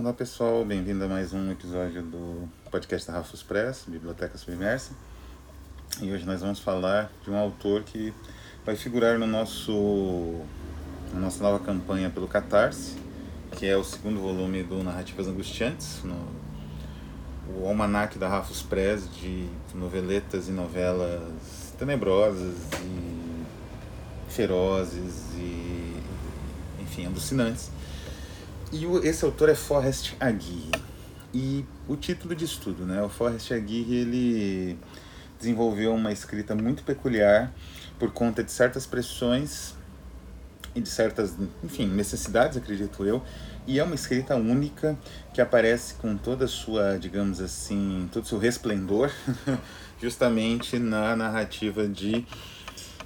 Olá pessoal, bem-vindo a mais um episódio do podcast da Rafus Press, Biblioteca Submersa. E hoje nós vamos falar de um autor que vai figurar no nosso na nossa nova campanha pelo Catarse, que é o segundo volume do Narrativas Angustiantes, no, o almanac da Rafus Press de noveletas e novelas tenebrosas e ferozes e enfim, alucinantes e o, esse autor é Forrest Aguirre. E o título de estudo, né? O Forrest Aguirre, ele desenvolveu uma escrita muito peculiar por conta de certas pressões e de certas, enfim, necessidades, acredito eu, e é uma escrita única que aparece com toda a sua, digamos assim, todo o seu resplendor, justamente na narrativa de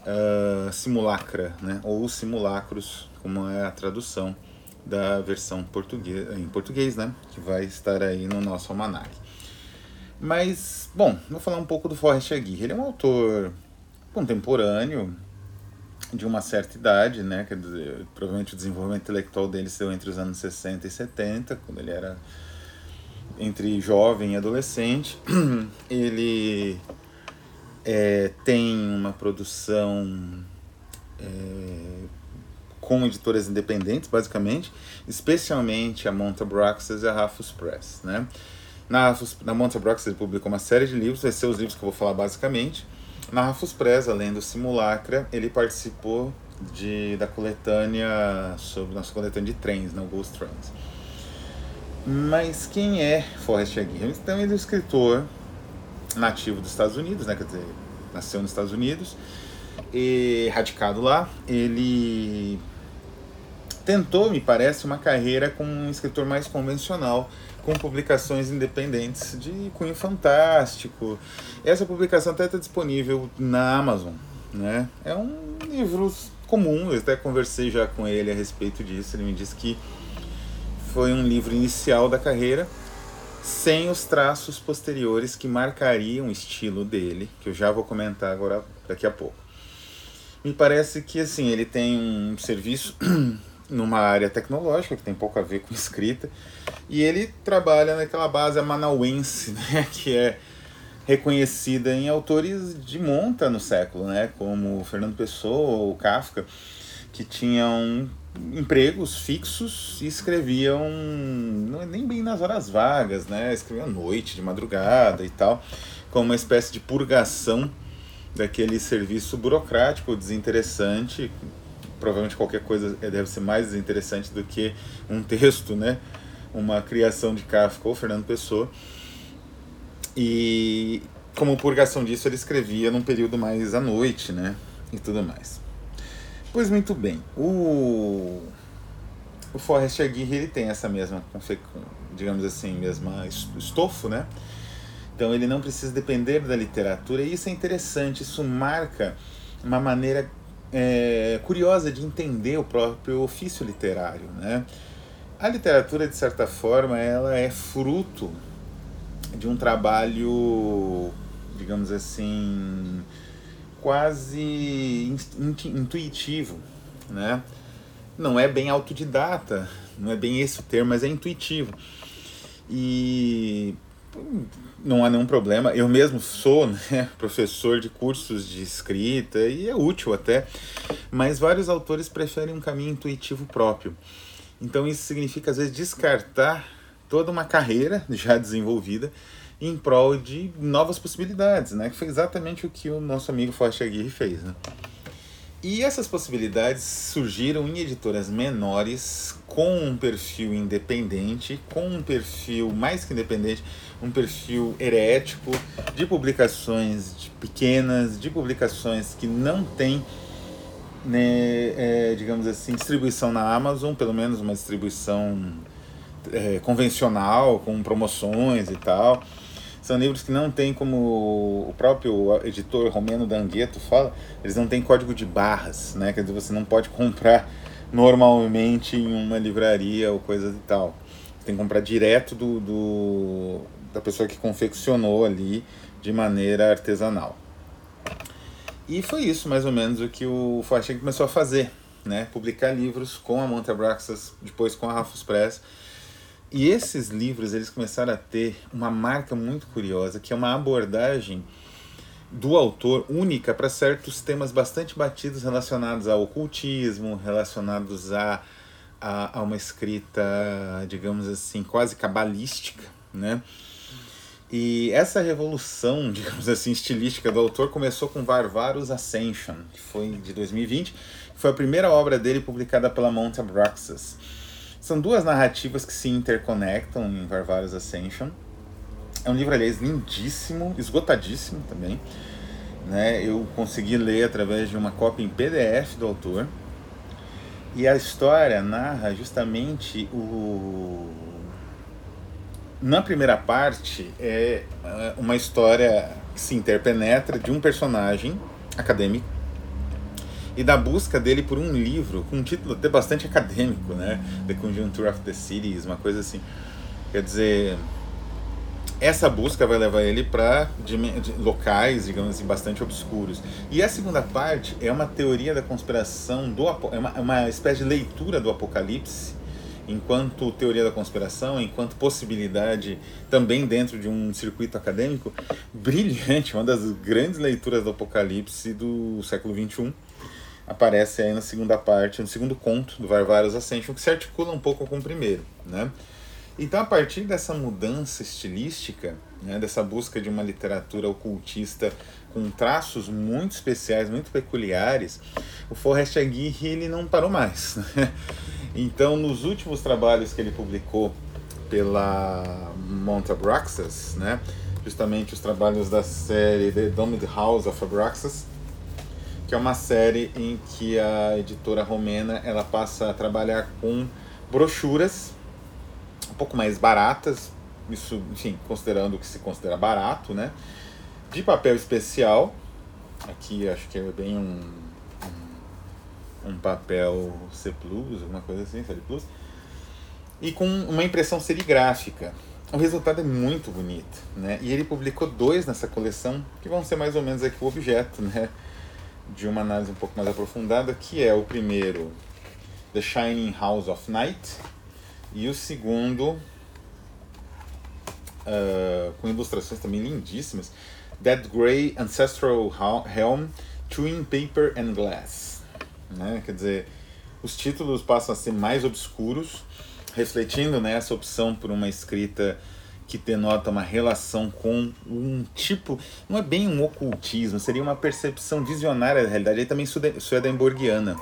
uh, simulacra, né? ou simulacros, como é a tradução da versão português, em português, né? Que vai estar aí no nosso almanac. Mas, bom, vou falar um pouco do Forrest Aguirre. Ele é um autor contemporâneo, de uma certa idade, né? Quer dizer, provavelmente o desenvolvimento intelectual dele se deu entre os anos 60 e 70, quando ele era entre jovem e adolescente. Ele é, tem uma produção é, com editoras independentes, basicamente, especialmente a Monta Braxas e a Rafus Press, né? Na, na Monta Braxas ele publicou uma série de livros, esses são os livros que eu vou falar basicamente. Na Rafus Press, além do Simulacra, ele participou de, da coletânea, sobre nossa coletânea de trens, né, o Ghost Trains. Mas quem é Forrest Aguirre? Então ele é um escritor nativo dos Estados Unidos, né, quer dizer, nasceu nos Estados Unidos, e radicado lá, ele tentou, me parece, uma carreira como um escritor mais convencional, com publicações independentes de cunho fantástico. Essa publicação até está disponível na Amazon. Né? É um livro comum, eu até conversei já com ele a respeito disso. Ele me disse que foi um livro inicial da carreira, sem os traços posteriores que marcariam o estilo dele, que eu já vou comentar agora daqui a pouco. Me parece que assim ele tem um serviço numa área tecnológica, que tem pouco a ver com escrita, e ele trabalha naquela base manauense, né, que é reconhecida em autores de monta no século, né, como Fernando Pessoa ou Kafka, que tinham empregos fixos e escreviam não é nem bem nas horas vagas, né, escreviam à noite, de madrugada e tal, como uma espécie de purgação daquele serviço burocrático, desinteressante, provavelmente qualquer coisa é, deve ser mais interessante do que um texto, né? Uma criação de Kafka ou Fernando Pessoa. E como purgação disso, ele escrevia num período mais à noite, né? E tudo mais. Pois muito bem. O, o Forrest Aguirre ele tem essa mesma, digamos assim, mesma estofo, né? Então ele não precisa depender da literatura e isso é interessante, isso marca uma maneira é, curiosa de entender o próprio ofício literário. Né? A literatura, de certa forma, ela é fruto de um trabalho, digamos assim, quase intuitivo, né? Não é bem autodidata, não é bem esse o termo, mas é intuitivo. E não há nenhum problema. Eu mesmo sou né, professor de cursos de escrita e é útil até, mas vários autores preferem um caminho intuitivo próprio. Então isso significa às vezes descartar toda uma carreira já desenvolvida em prol de novas possibilidades, né? Que foi exatamente o que o nosso amigo Forte Aguirre fez, né? E essas possibilidades surgiram em editoras menores, com um perfil independente, com um perfil mais que independente, um perfil herético, de publicações de pequenas, de publicações que não têm, né, é, digamos assim, distribuição na Amazon, pelo menos uma distribuição é, convencional, com promoções e tal. São livros que não tem, como o próprio editor Romeno Dangueto fala, eles não têm código de barras, né? Quer dizer, você não pode comprar normalmente em uma livraria ou coisa e tal. Você tem que comprar direto do, do da pessoa que confeccionou ali de maneira artesanal. E foi isso mais ou menos o que o Fortin começou a fazer, né? Publicar livros com a Monte Abraxas, depois com a Rafus Press E esses livros eles começaram a ter uma marca muito curiosa, que é uma abordagem do autor única para certos temas bastante batidos relacionados ao ocultismo, relacionados a, a, a uma escrita, digamos assim, quase cabalística, né? E essa revolução, digamos assim, estilística do autor começou com Varvaros Ascension, que foi de 2020, foi a primeira obra dele publicada pela Monte Abraxas. São duas narrativas que se interconectam em Varvaros Ascension. É um livro, aliás, lindíssimo, esgotadíssimo também. Né? Eu consegui ler através de uma cópia em PDF do autor. E a história narra justamente o. Na primeira parte, é, é uma história que se interpenetra de um personagem acadêmico e da busca dele por um livro com um título até bastante acadêmico, né? The Conjuncture of the Cities, uma coisa assim. Quer dizer, essa busca vai levar ele para locais, digamos assim, bastante obscuros. E a segunda parte é uma teoria da conspiração, do, é uma, é uma espécie de leitura do Apocalipse, enquanto teoria da conspiração, enquanto possibilidade também dentro de um circuito acadêmico brilhante, uma das grandes leituras do Apocalipse do século XXI aparece aí na segunda parte, no segundo conto do Varvaros Ascension, que se articula um pouco com o primeiro, né? Então, a partir dessa mudança estilística, né, dessa busca de uma literatura ocultista com traços muito especiais, muito peculiares, o Forrest Aguirre ele não parou mais. Né? Então, nos últimos trabalhos que ele publicou pela Mount Abraxas, né, justamente os trabalhos da série The Domed House of Abraxas, que é uma série em que a editora romena ela passa a trabalhar com brochuras um pouco mais baratas, isso, enfim, considerando o que se considera barato, né? De papel especial, aqui acho que é bem um, um, um papel C+, alguma coisa assim, C+, e com uma impressão serigráfica. O resultado é muito bonito, né? E ele publicou dois nessa coleção, que vão ser mais ou menos aqui o objeto, né? De uma análise um pouco mais aprofundada, que é o primeiro, The Shining House of Night, e o segundo, uh, com ilustrações também lindíssimas, Dead Grey Ancestral Helm, Twin Paper and Glass. Né? Quer dizer, os títulos passam a ser mais obscuros, refletindo né, essa opção por uma escrita que denota uma relação com um tipo, não é bem um ocultismo, seria uma percepção visionária da realidade, aí também swedenborgiana,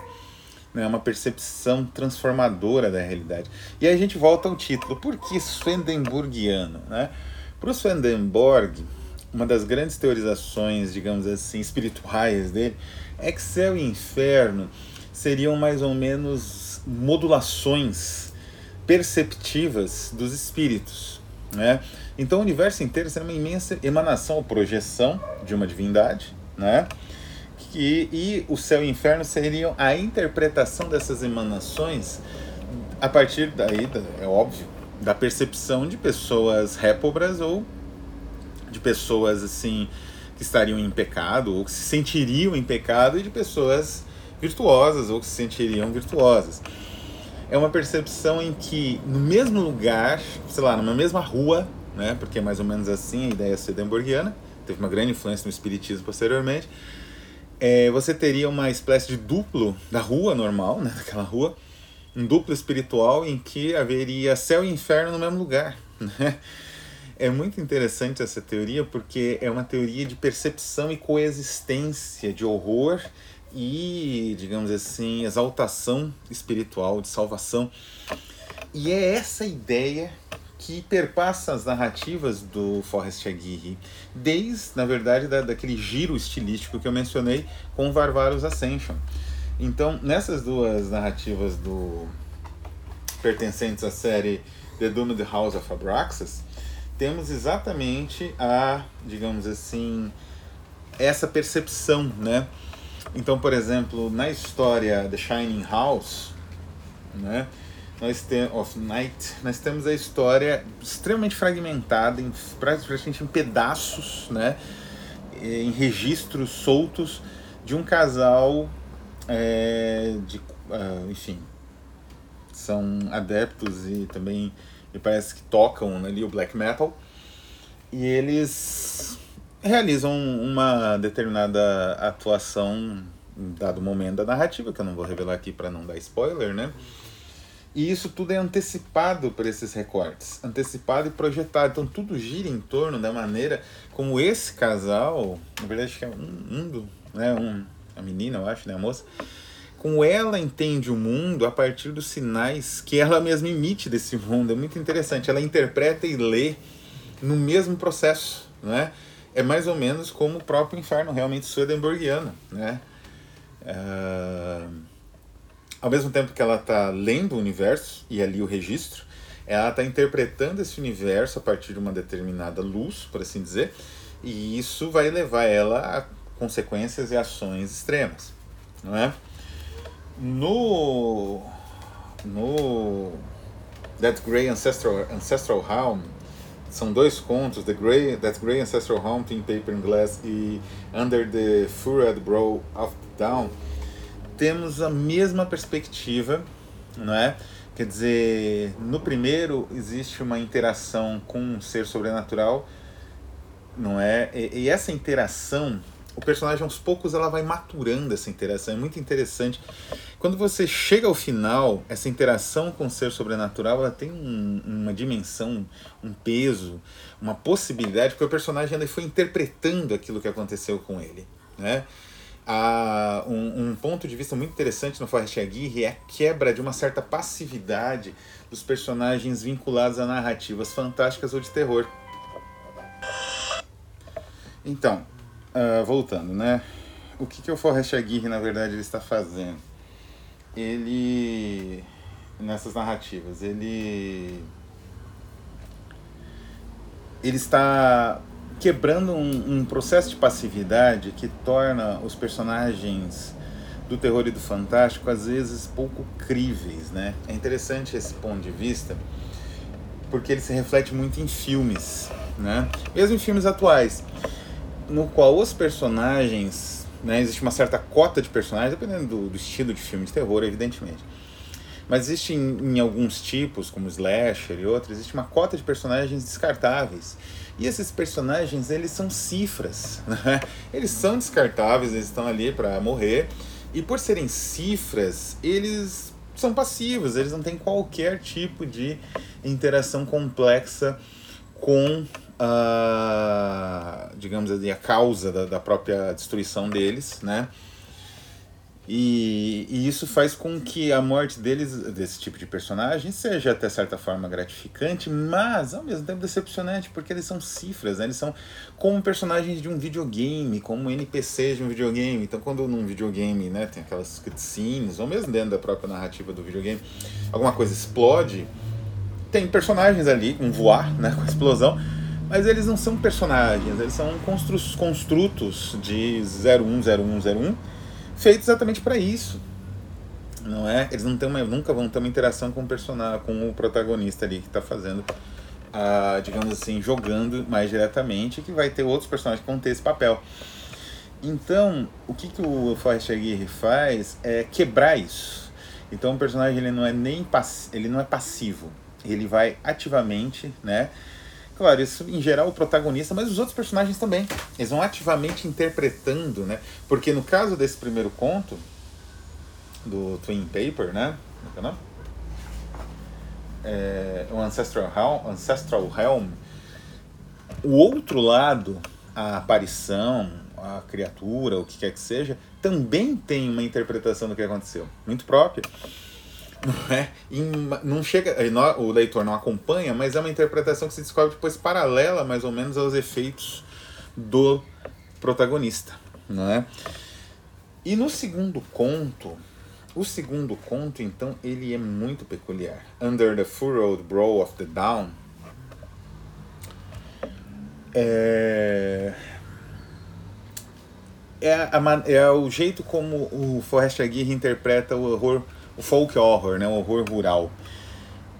né, uma percepção transformadora da realidade. E aí a gente volta ao título, por que swedenborgiano? Né? Para o Swedenborg, uma das grandes teorizações, digamos assim, espirituais dele, é que céu e inferno seriam mais ou menos modulações perceptivas dos espíritos né? Então o universo inteiro será uma imensa emanação ou projeção de uma divindade, né? E o céu e o inferno seriam a interpretação dessas emanações a partir daí, é óbvio, da percepção de pessoas répobras ou de pessoas assim que estariam em pecado ou que se sentiriam em pecado e de pessoas virtuosas ou que se sentiriam virtuosas é uma percepção em que no mesmo lugar, sei lá, numa mesma rua, né, porque é mais ou menos assim a ideia swedenborgiana, teve uma grande influência no espiritismo posteriormente, é, você teria uma espécie de duplo da rua normal, né, daquela rua, um duplo espiritual em que haveria céu e inferno no mesmo lugar. Né? É muito interessante essa teoria porque é uma teoria de percepção e coexistência de horror e, digamos assim, exaltação espiritual, de salvação. E é essa ideia que perpassa as narrativas do Forrest Aguirre, desde, na verdade, da, daquele giro estilístico que eu mencionei com Varvaros Ascension. Então, nessas duas narrativas do pertencentes à série The Doomed House of Abraxas, temos exatamente a, digamos assim, essa percepção, né? Então, por exemplo, na história The Shining House, né, nós temos of Night, nós temos a história extremamente fragmentada, em, praticamente em pedaços, né, em registros soltos de um casal é, de, uh, enfim, são adeptos e também e parece que tocam ali o black metal. E eles realizam uma determinada atuação em dado momento da narrativa, que eu não vou revelar aqui para não dar spoiler, né? E isso tudo é antecipado por esses recortes, antecipado e projetado. Então tudo gira em torno da maneira como esse casal, na verdade que é um, um do, né, um, a menina, eu acho, né, a moça, como ela entende o mundo a partir dos sinais que ela mesma emite desse mundo. É muito interessante. Ela interpreta e lê no mesmo processo, né? É mais ou menos como o próprio inferno realmente swedenborgiano, né? Uh, ao mesmo tempo que ela está lendo o universo e ali o registro, ela está interpretando esse universo a partir de uma determinada luz, por assim dizer, e isso vai levar ela a consequências e ações extremas, não é? No no That Grey Ancestral Ancestral Realm são dois contos, The Grey, That Grey Ancestral Haunting, Paper and Glass e Under the Furrowed Brow of Down, temos a mesma perspectiva, não é? Quer dizer, no primeiro existe uma interação com um ser sobrenatural, não é? E, e essa interação o personagem aos poucos ela vai maturando essa interação. É muito interessante. Quando você chega ao final, essa interação com o ser sobrenatural ela tem um, uma dimensão, um peso, uma possibilidade, porque o personagem ainda foi interpretando aquilo que aconteceu com ele. Né? Ah, um, um, ponto de vista muito interessante no Forrest Aguirre é a quebra de uma certa passividade dos personagens vinculados a narrativas fantásticas ou de terror. Então, Uh, voltando, né? O que, que o Forrest Aguirre, na verdade, ele está fazendo? Ele, nessas narrativas, ele, ele está quebrando um, um processo de passividade que torna os personagens do terror e do fantástico às vezes pouco críveis, né? É interessante esse ponto de vista porque ele se reflete muito em filmes, né? Mesmo em filmes atuais no qual os personagens, né, existe uma certa cota de personagens, dependendo do, do estilo de filme de terror, evidentemente. Mas existe em, em, alguns tipos, como slasher e outros, existe uma cota de personagens descartáveis. E esses personagens, eles são cifras, né? Eles são descartáveis, eles estão ali para morrer. E por serem cifras, eles são passivos, eles não têm qualquer tipo de interação complexa com a, digamos assim, a causa da, da própria destruição deles, né? E, e, isso faz com que a morte deles, desse tipo de personagem, seja até certa forma gratificante, mas ao mesmo tempo decepcionante, porque eles são cifras, né? eles são como personagens de um videogame, como NPCs de um videogame. Então, quando num videogame né, tem aquelas cutscenes, ou mesmo dentro da própria narrativa do videogame, alguma coisa explode, tem personagens ali com voar, né, com explosão mas eles não são personagens, eles são construtos de 010101 feitos exatamente para isso. Não é? Eles não têm uma, nunca vão ter uma interação com o personagem, com o protagonista ali que está fazendo, a, digamos assim, jogando mais diretamente, que vai ter outros personagens que vão ter esse papel. Então, o que, que o Forrest Aguirre faz é quebrar isso. Então, o personagem ele não é nem pass ele não é passivo, ele vai ativamente, né? Claro, isso em geral o protagonista, mas os outros personagens também. Eles vão ativamente interpretando, né? Porque no caso desse primeiro conto, do Twin Paper, né? Como é o nome? É, o Ancestral Realm, Ancestral o outro lado, a aparição, a criatura, o que quer que seja, também tem uma interpretação do que aconteceu, muito própria não é? não chega, o leitor não acompanha, mas é uma interpretação que se descobre depois paralela, mais ou menos, aos efeitos do protagonista, não é? E no segundo conto, o segundo conto, então, ele é muito peculiar. Under the Furrowed Brow of the Down. É, é, a, é o jeito como o Forrest Aguirre interpreta o horror folk horror, né, horror rural.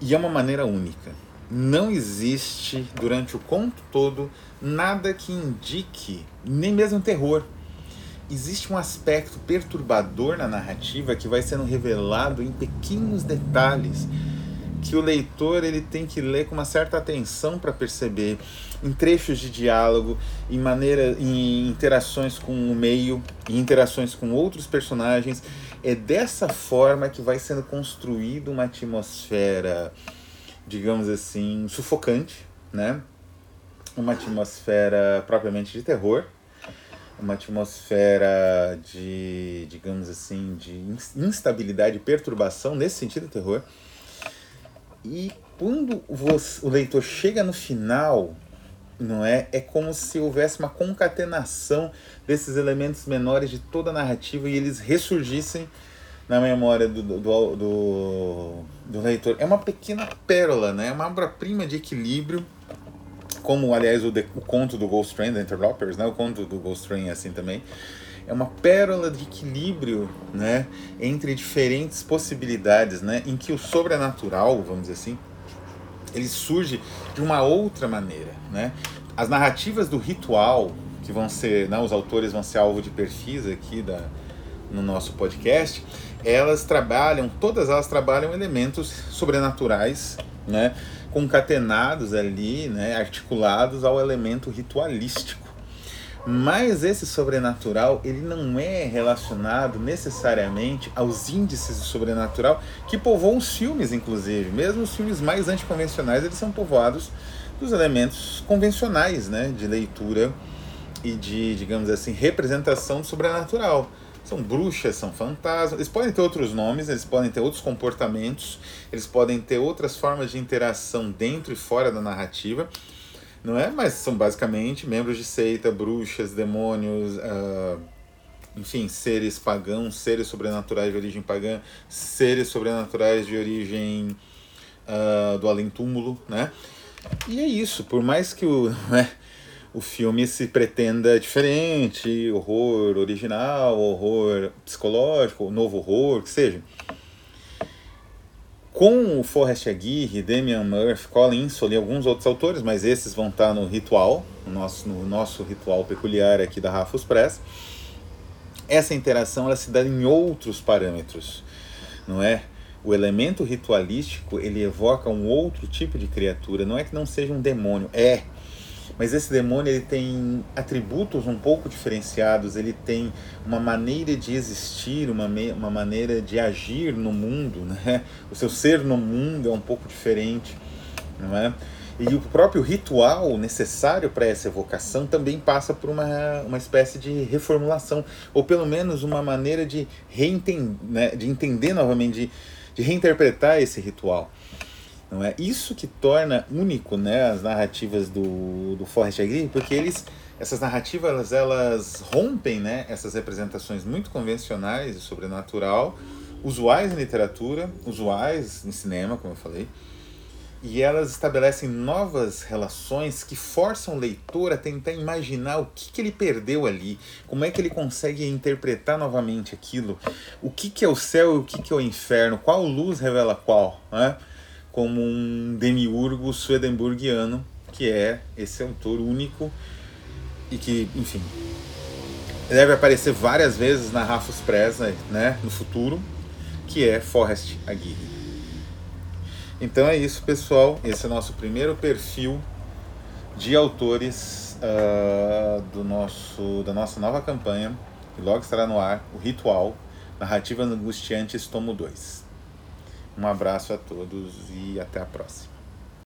E é uma maneira única. Não existe durante o conto todo nada que indique nem mesmo terror. Existe um aspecto perturbador na narrativa que vai sendo revelado em pequenos detalhes que o leitor ele tem que ler com uma certa atenção para perceber em trechos de diálogo, em maneira, em interações com o meio, em interações com outros personagens. É dessa forma que vai sendo construída uma atmosfera, digamos assim, sufocante, né? Uma atmosfera propriamente de terror, uma atmosfera de, digamos assim, de instabilidade, perturbação, nesse sentido, terror. E quando o leitor chega no final, não é? É como se houvesse uma concatenação desses elementos menores de toda a narrativa e eles ressurgissem na memória do, do, do, do leitor. É uma pequena pérola, né? É uma obra-prima de equilíbrio como aliás o, de, o conto do Ghost Train, da Interlopers, né? o conto do Ghost Train é assim também, é uma pérola de equilíbrio né? entre diferentes possibilidades, né? em que o sobrenatural, vamos dizer assim, ele surge de uma outra maneira. Né? As narrativas do ritual, que vão ser, né, os autores vão ser alvo de perfis aqui da, no nosso podcast, elas trabalham, todas elas trabalham elementos sobrenaturais, né? concatenados ali, né, articulados ao elemento ritualístico. Mas esse sobrenatural, ele não é relacionado necessariamente aos índices do sobrenatural que povoam os filmes, inclusive. Mesmo os filmes mais anticonvencionais, eles são povoados dos elementos convencionais, né, de leitura e de, digamos assim, representação do sobrenatural são bruxas, são fantasmas. Eles podem ter outros nomes, eles podem ter outros comportamentos, eles podem ter outras formas de interação dentro e fora da narrativa, não é? Mas são basicamente membros de seita, bruxas, demônios, uh, enfim, seres pagãos, seres sobrenaturais de origem pagã, seres sobrenaturais de origem uh, do além-túmulo, né? E é isso, por mais que o. Né, o filme se pretenda diferente, horror original, horror psicológico, novo horror, que seja. Com o Forrest Aguirre, Damian Murphy, Colin Insole e alguns outros autores, mas esses vão estar no ritual, no nosso, no nosso ritual peculiar aqui da Rafus Press, essa interação ela se dá em outros parâmetros, não é? O elemento ritualístico ele evoca um outro tipo de criatura, não é que não seja um demônio, é mas esse demônio ele tem atributos um pouco diferenciados, ele tem uma maneira de existir, uma, uma maneira de agir no mundo, né? O seu ser no mundo é um pouco diferente, não é? E o próprio ritual necessário para essa evocação também passa por uma, uma espécie de reformulação, ou pelo menos uma maneira de, reentender, né, de entender novamente, de, de reinterpretar esse ritual. Não é isso que torna único, né, as narrativas do, do Forrest Aguirre, porque eles essas narrativas elas rompem, né, essas representações muito convencionais e sobrenatural, usuais em literatura, usuais em cinema, como eu falei, e elas estabelecem novas relações que forçam o leitor a tentar imaginar o que, que ele perdeu ali, como é que ele consegue interpretar novamente aquilo, o que, que é o céu e o que, que é o inferno, qual luz revela qual, né? Como um demiurgo swedenborgiano, que é esse autor único e que, enfim, deve aparecer várias vezes na Rafus Press né, no futuro, que é Forrest Aguirre. Então é isso, pessoal. Esse é o nosso primeiro perfil de autores uh, do nosso, da nossa nova campanha, que logo estará no ar, o Ritual, Narrativa Angustiante, Tomo 2. Um abraço a todos e até a próxima.